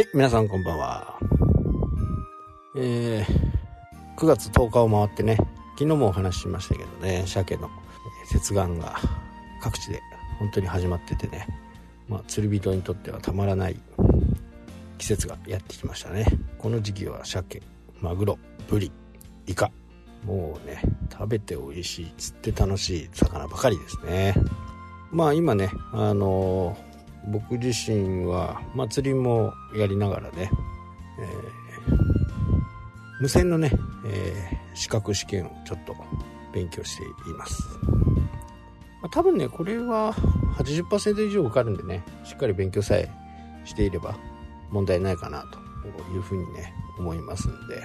はい、皆さんこんばんは。えー、9月10日を回ってね、昨日もお話ししましたけどね、鮭の接岸が各地で本当に始まっててね、まあ、釣り人にとってはたまらない季節がやってきましたね。この時期は鮭、マグロ、ブリ、イカ、もうね、食べて美味しい、釣って楽しい魚ばかりですね。まあ今ね、あのー僕自身は祭りもやりながらね、えー、無線のね、えー、資格試験をちょっと勉強しています、まあ、多分ねこれは80%以上受かるんでねしっかり勉強さえしていれば問題ないかなというふうにね思いますんで。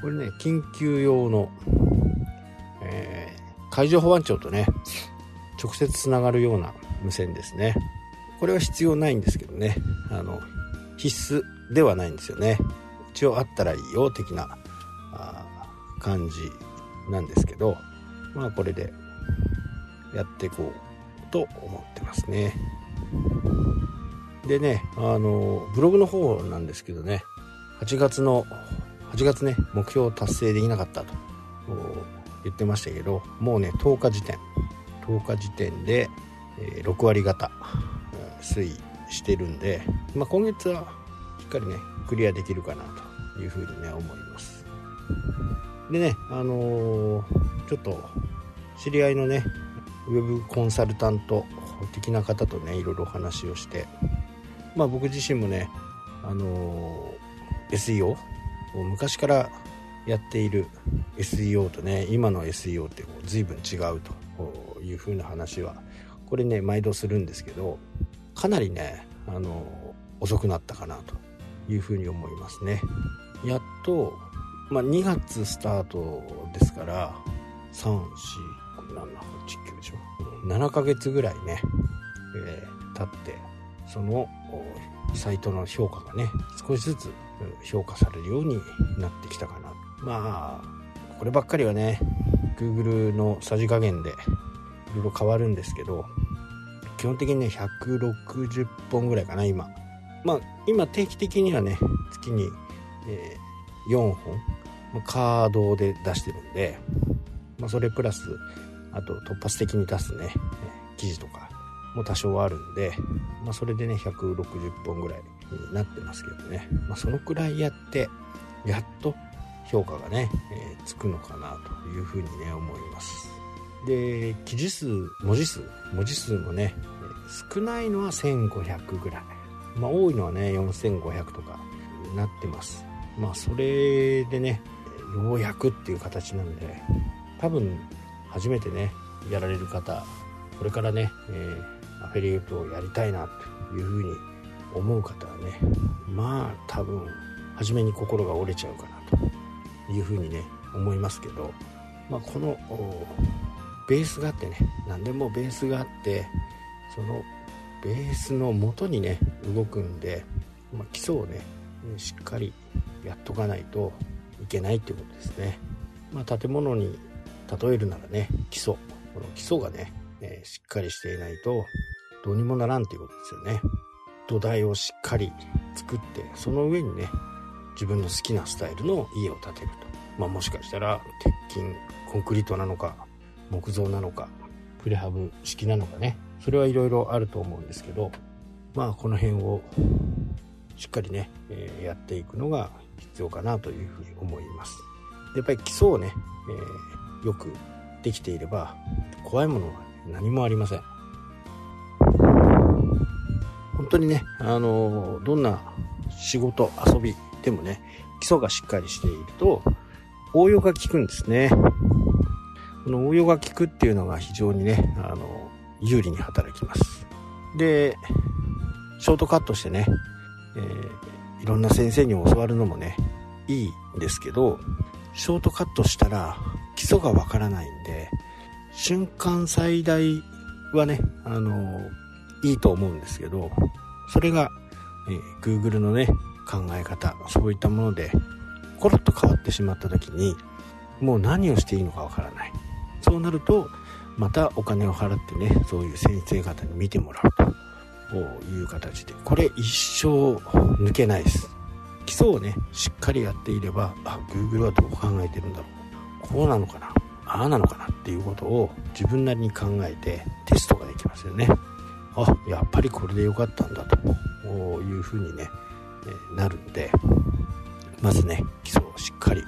これね緊急用の、えー、海上保安庁とね直接つながるような無線ですね。これは必要ないんですけどね。あの必須ではないんですよね。一応あったらいいよ的なあ感じなんですけどまあこれでやっていこうと思ってますね。でねあのブログの方なんですけどね。8月の8月ね目標達成できなかったと言ってましたけどもうね10日時点。10日時点で、えー、6割方。推移してるんで、まあ、今月はしっかりねクリアできるかなというふうにね思います。でねあのー、ちょっと知り合いのねウェブコンサルタント的な方とねいろいろお話をしてまあ僕自身もねあのー、SEO を昔からやっている SEO とね今の SEO ってこう随分違うというふうな話はこれね毎度するんですけどかなりねあの遅くなったかなというふうに思いますね。やっと、まあ、2月スタートですから3 4 7 8 9でしょ7ヶ月ぐらいね、えー、経ってそのサイトの評価がね少しずつ評価されるようになってきたかな。まあこればっかりはね Google のさじ加減でいろいろ変わるんですけど基本的にね160本ぐらいかな今。まあ今定期的にはね月に、えー、4本カードで出してるんで、まあ、それプラスあと突発的に出すね記事とかも多少あるんで、まあ、それでね160本ぐらいになってますけどね、まあ、そのくらいやってやっと評価がね、えー、つくのかなというふうにね思います。で記事数文字数。文字数もね少ないのは1500ぐらい。まあ多いのはね4500とかなってます。まあそれでねようやくっていう形なんで多分初めてねやられる方これからね、えー、アフィリエイトをやりたいなというふうに思う方はねまあ多分初めに心が折れちゃうかなというふうにね思いますけど、まあ、このベースがあってね何でもベースがあってそのベースの元にね動くんで、まあ、基礎をねしっかりやっとかないといけないっていうことですね、まあ、建物に例えるならね基礎。この基礎がね、え、しっかりしていないとどうにもならんっていうことですよね。土台をしっかり作ってその上にね自分の好きなスタイルの家を建てると、まあ、もしかしたら鉄筋コンクリートなのか木造なのかプレハブ式なのかね。それはいろいろあると思うんですけどまあこの辺をしっかりね、えー、やっていくのが必要かなというふうに思います。やっぱり基礎をね、えー、よくできていれば怖いものは何もありません。本当にねあのどんな仕事遊びでもね基礎がしっかりしていると応用が効くんですね。この応用が効くっていうのが非常にねあの有利に働きます。でショートカットしてね、えー、いろんな先生に教わるのもねいいんですけどショートカットしたら基礎がわからないんで瞬間最大はねあのいいと思うんですけどそれが、えー、Google のね考え方そういったものでコロッと変わってしまった時にもう何をしていいのかわからない。そうなるとまたお金を払ってねそういう先生方に見てもらうと。いう形で。これ一生抜けないです。基礎をねしっかりやっていればあ Google はどう考えてるんだろう。こうなのかな。ああなのかなっていうことを自分なりに考えてテストができますよね。あやっぱりこれで良かったんだと。いうふうにねなるんで。まずね基礎をしっかり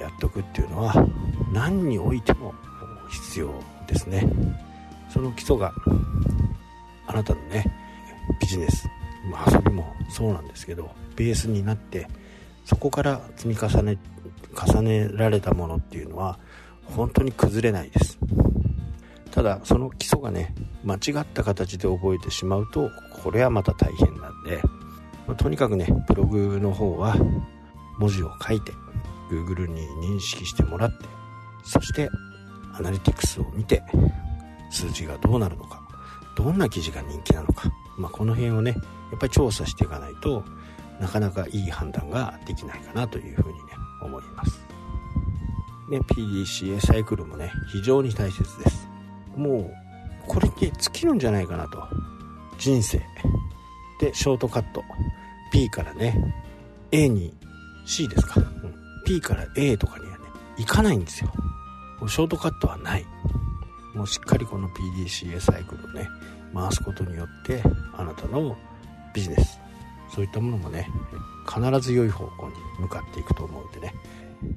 やっておくっていうのは何においても必要ですね。その基礎があなたのねビジネス、まあ、遊びもそうなんですけどベースになってそこから積み重ね重ねられたものっていうのは本当に崩れないです。ただその基礎がね間違った形で覚えてしまうとこれはまた大変なんで、まあ、とにかくねブログの方は文字を書いて Google に認識してもらってそしてアナリティクスを見て数字がどうなるのかどんな記事が人気なのか、まあ、この辺をねやっぱり調査していかないとなかなかいい判断ができないかなというふうにね思います。で PDCA サイクルもね非常に大切です。もうこれで尽きるんじゃないかなと。人生。でショートカット。P からね A に C ですか、うん、P から A とかにはねいかないんですよ。ショートカットはない。もうしっかりこの PDCA サイクルをね回すことによってあなたのビジネスそういったものもね必ず良い方向に向かっていくと思うんでね。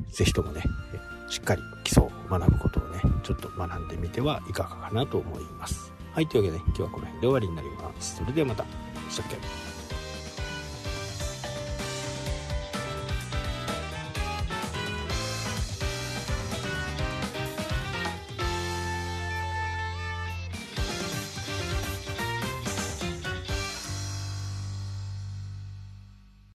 是非ともねしっかり基礎を学ぶことをねちょっと学んでみてはいかがかなと思います。はいというわけで、今日はこの辺で終わりになります。それではまた。したっけ